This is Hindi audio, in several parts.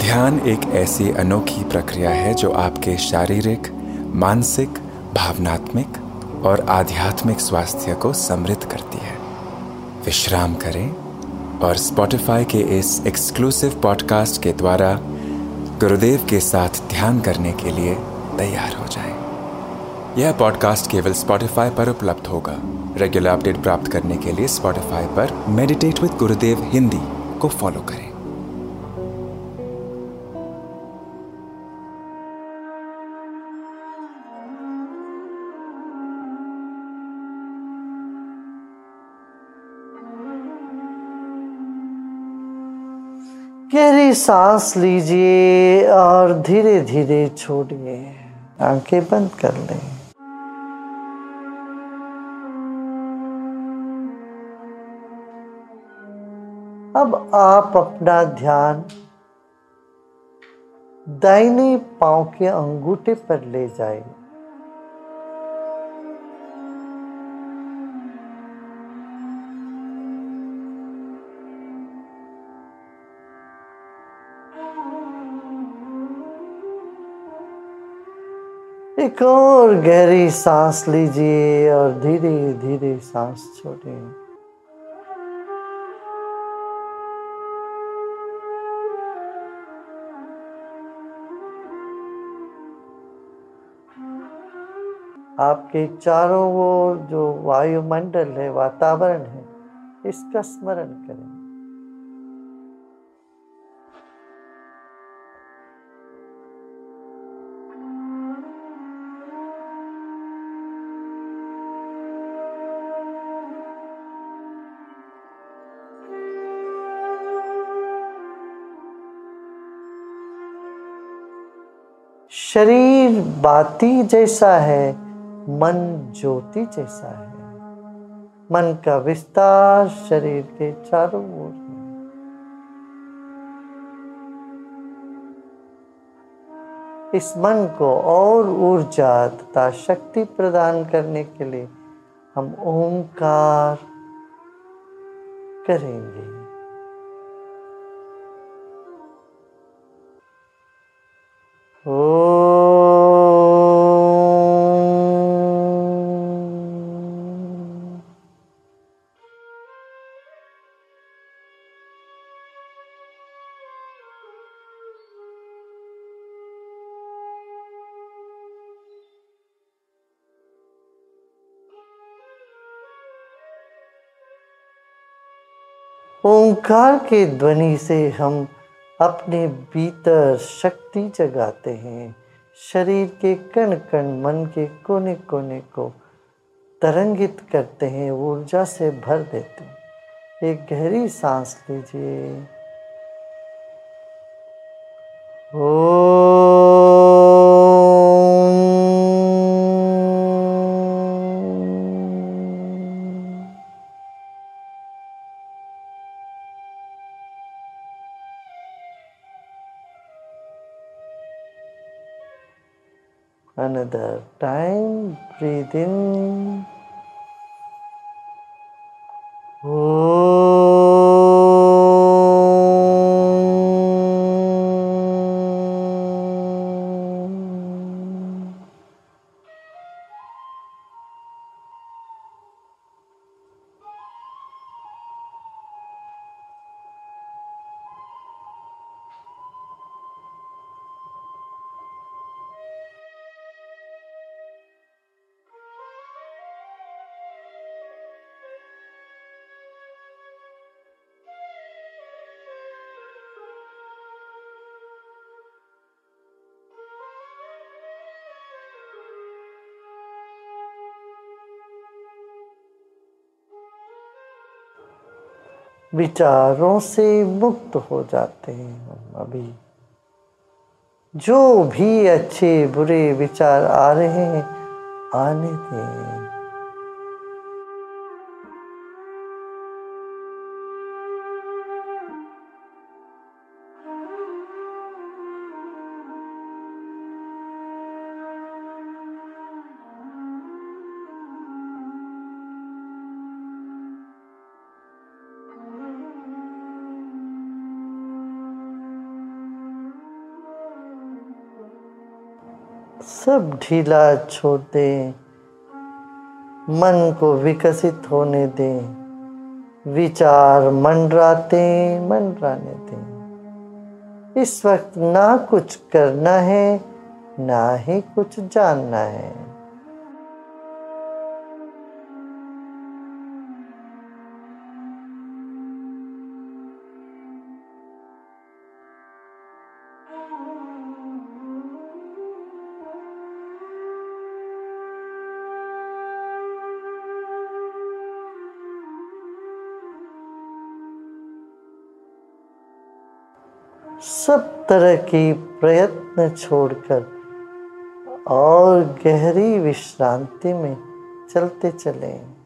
ध्यान एक ऐसी अनोखी प्रक्रिया है जो आपके शारीरिक, मानसिक, भावनात्मक और आध्यात्मिक स्वास्थ्य को समृद्ध करती है। विश्राम करें और स्पॉटिफाई के इस एक्सक्लूसिव पॉडकास्ट के द्वारा गुरुदेव के साथ ध्यान करने के लिए तैयार हो जाएँ। यह पॉडकास्ट केवल स्पॉटिफाई पर उपलब्ध होगा। रेगुलर अपडेट प्राप्त करने के लिए स्पॉटिफाई पर मेडिटेट विद गुरुदेव हिंदी को फॉलो करें। गहरी सांस लीजिए और धीरे धीरे छोड़िए आँखें बंद कर लें अब आप अपना ध्यान दाहिने पाँव के अंगूठे पर ले जाएँ। एक और गहरी सांस लीजिए और धीरे धीरे सांस छोड़ें आपके चारों ओर जो वायुमंडल है, वातावरण है, इसका स्मरण करें। शरीर बाती जैसा है, मन ज्योति जैसा है। मन का विस्तार शरीर के चारों ओर है। इस मन को और ऊर्जा तथा शक्ति प्रदान करने के लिए हम ओंकार करेंगे। ओंकार के ध्वनि से हम अपने भीतर शक्ति जगाते हैं। शरीर के कण कण मन के कोने कोने को तरंगित करते हैं, ऊर्जा से भर देते हैं। एक गहरी सांस लीजिए। ओ another time breathe in विचारों से मुक्त हो जाते हैं हम अभी। जो भी अच्छे बुरे विचार आ रहे हैं, आने दें। सब ढीला छोड़ दें। मन को विकसित होने दें। विचार मंडराते, मंडराने दें। इस वक्त ना कुछ करना है, ना ही कुछ जानना है। सब तरह की प्रयत्न छोड़कर और गहरी विश्रांति में चलते चलें।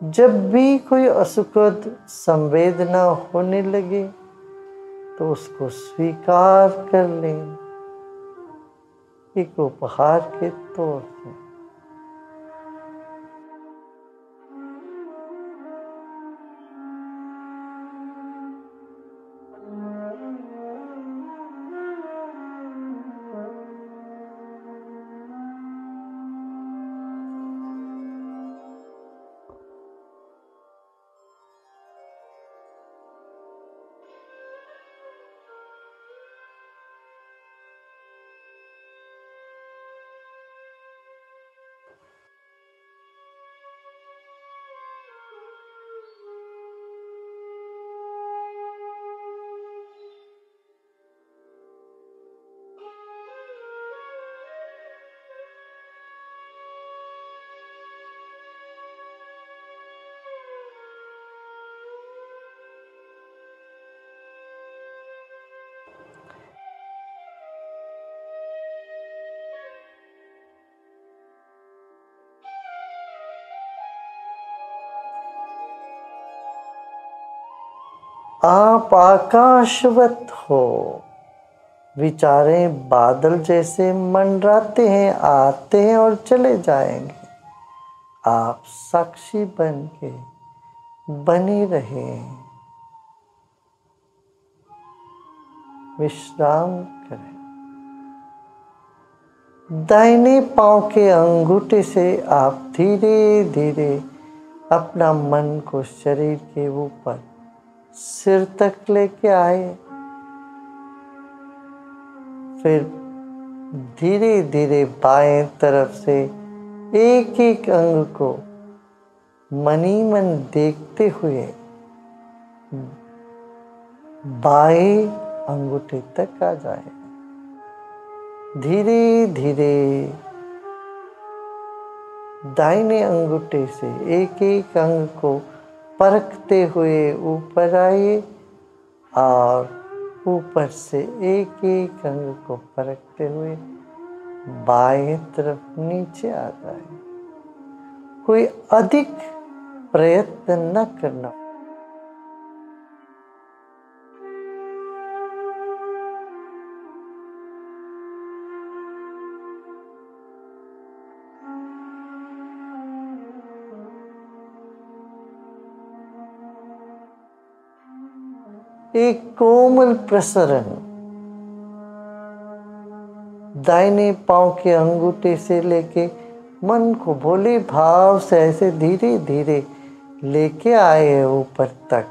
जब भी कोई असुखद संवेदना होने लगे तो उसको स्वीकार कर लें। एक उपहार के तौर पर आप आकाशवत हो। विचारें बादल जैसे मंडराते हैं, आते हैं और चले जाएँगे। आप साक्षी बन के बने रहे। विश्राम करें। दाहिने पाँव के अंगूठे से आप धीरे धीरे अपना मन को शरीर के ऊपर सिर तक लेके आए। फिर धीरे धीरे बाएँ तरफ़ से एक एक अंग को मनी मन देखते हुए बाएँ अंगूठे तक आ जाए। धीरे धीरे दाहिने अंगूठे से एक एक अंग को परखते हुए ऊपर आए और ऊपर से एक एक अंग को परखते हुए बाएँ तरफ़ नीचे आ जाए कोई अधिक प्रयत्न न करना। एक कोमल प्रसरण। दाहिने पाँव के अंगूठे से लेके मन को भोले भाव से ऐसे धीरे धीरे लेके आए ऊपर तक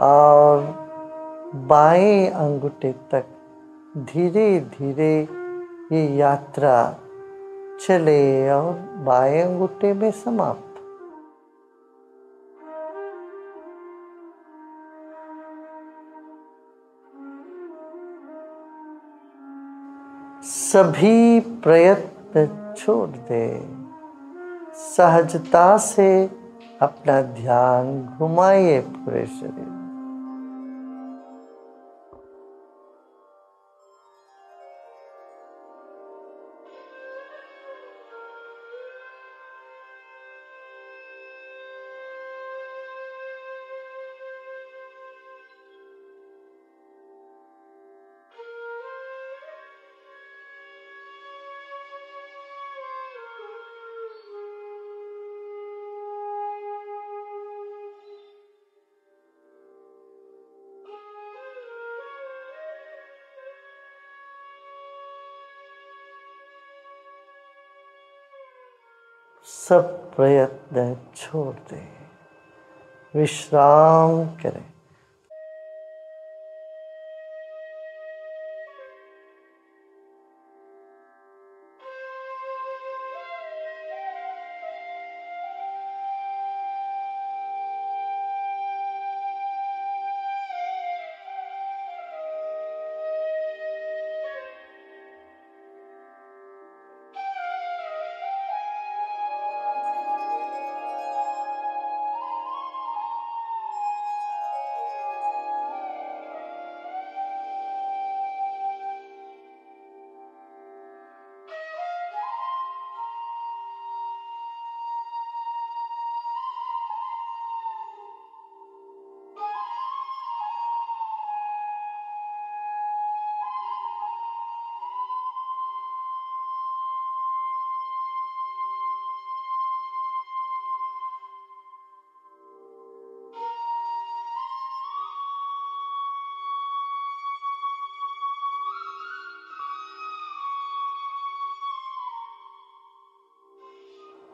और बाएँ अंगूठे तक धीरे धीरे ये यात्रा चले और बाएँ अंगूठे में समाप्त। सभी प्रयत्न छोड़ दे। सहजता से अपना ध्यान घुमाइए पूरे शरीर। सब प्रयत्न छोड़ दें। विश्राम करें।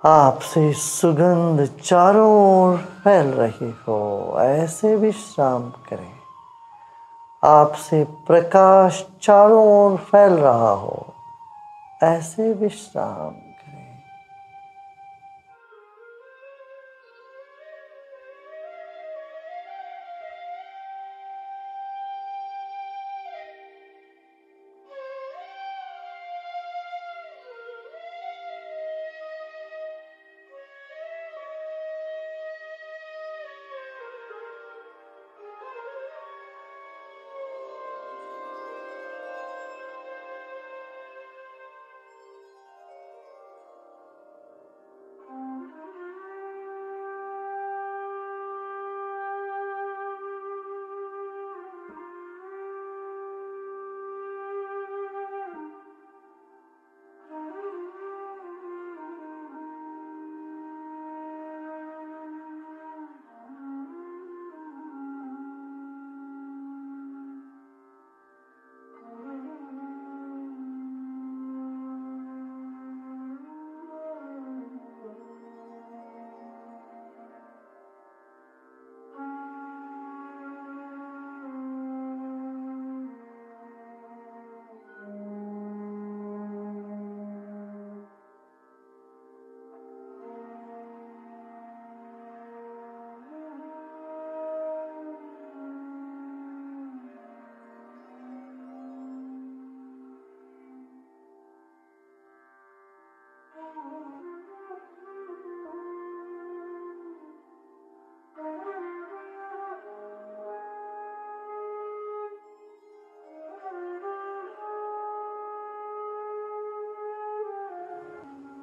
आपसे सुगंध चारों ओर फैल रही हो, ऐसे विश्राम करें। आपसे प्रकाश चारों ओर फैल रहा हो, ऐसे विश्राम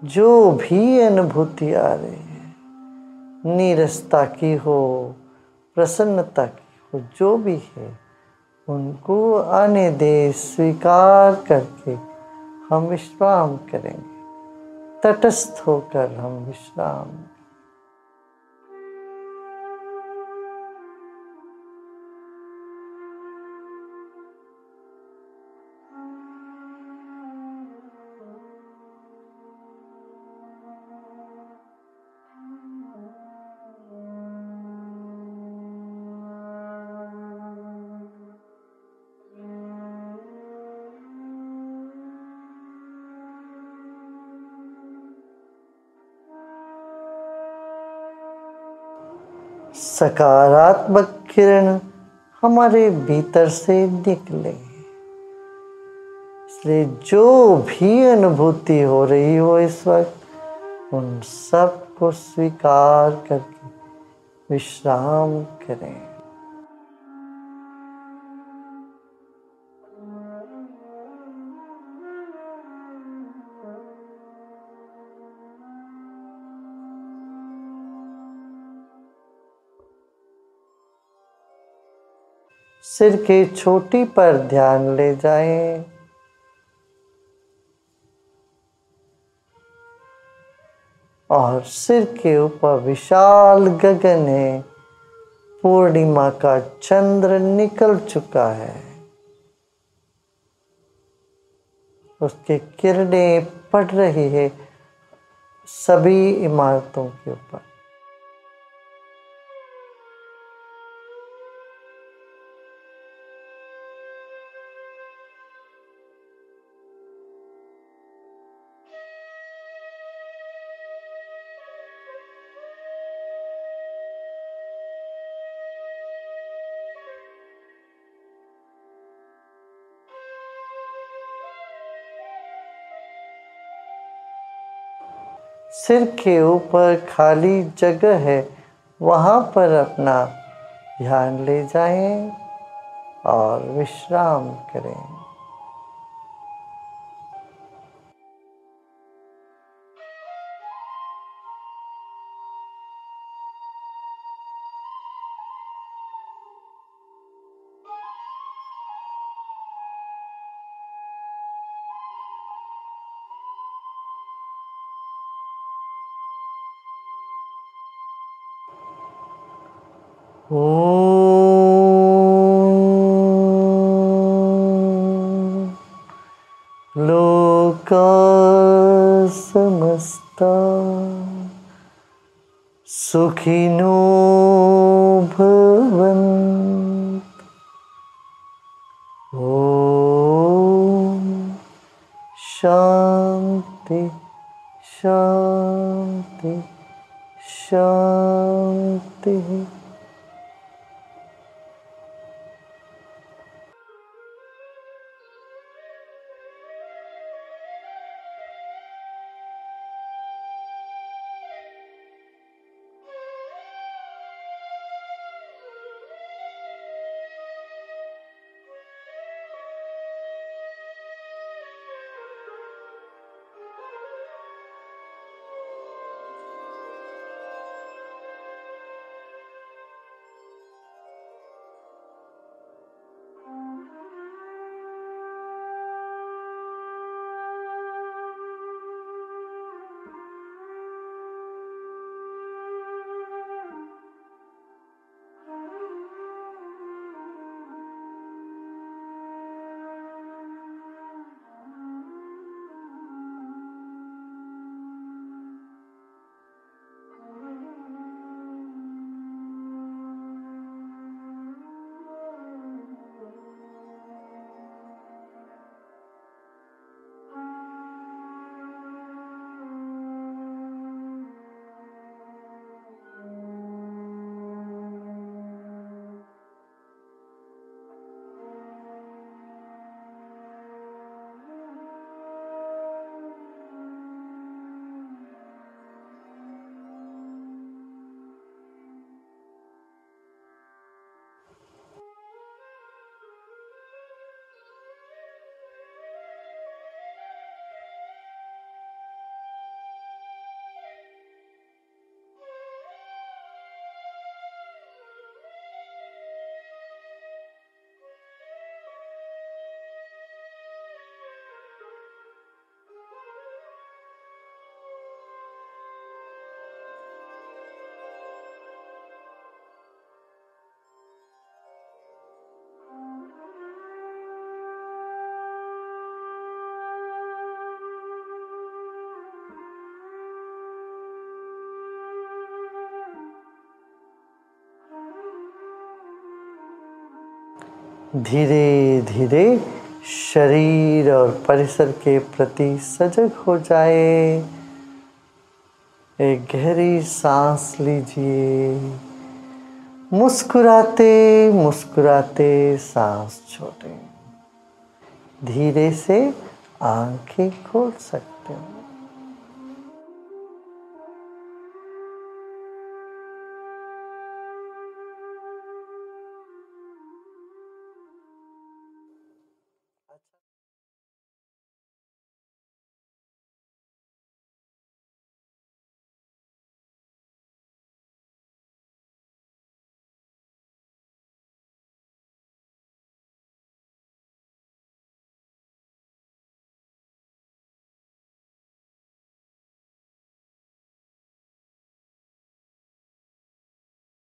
जो भी अनुभूति आ रही है, नीरसता की हो, प्रसन्नता की हो, जो भी है, उनको आने दे, स्वीकार करके हम विश्राम करेंगे। तटस्थ होकर हम विश्राम सकारात्मक किरण हमारे भीतर से निकले। इसलिए जो भी अनुभूति हो रही हो इस वक्त, उन सबको स्वीकार करके विश्राम करें। सिर के छोटी पर ध्यान ले जाएँ। और सिर के ऊपर विशाल गगन है। पूर्णिमा का चंद्र निकल चुका है। उसके किरणें पड़ रही है सभी इमारतों के ऊपर। सिर के ऊपर खाली जगह है, वहाँ पर अपना ध्यान ले जाएँ और विश्राम करें। लोका सुखिनो भवन् ॐ शान्ति शान्ति शान्तिः धीरे धीरे शरीर और परिसर के प्रति सजग हो जाए। एक गहरी सांस लीजिए। मुस्कुराते मुस्कुराते सांस छोड़ें धीरे से आँखें खोल सकते हैं।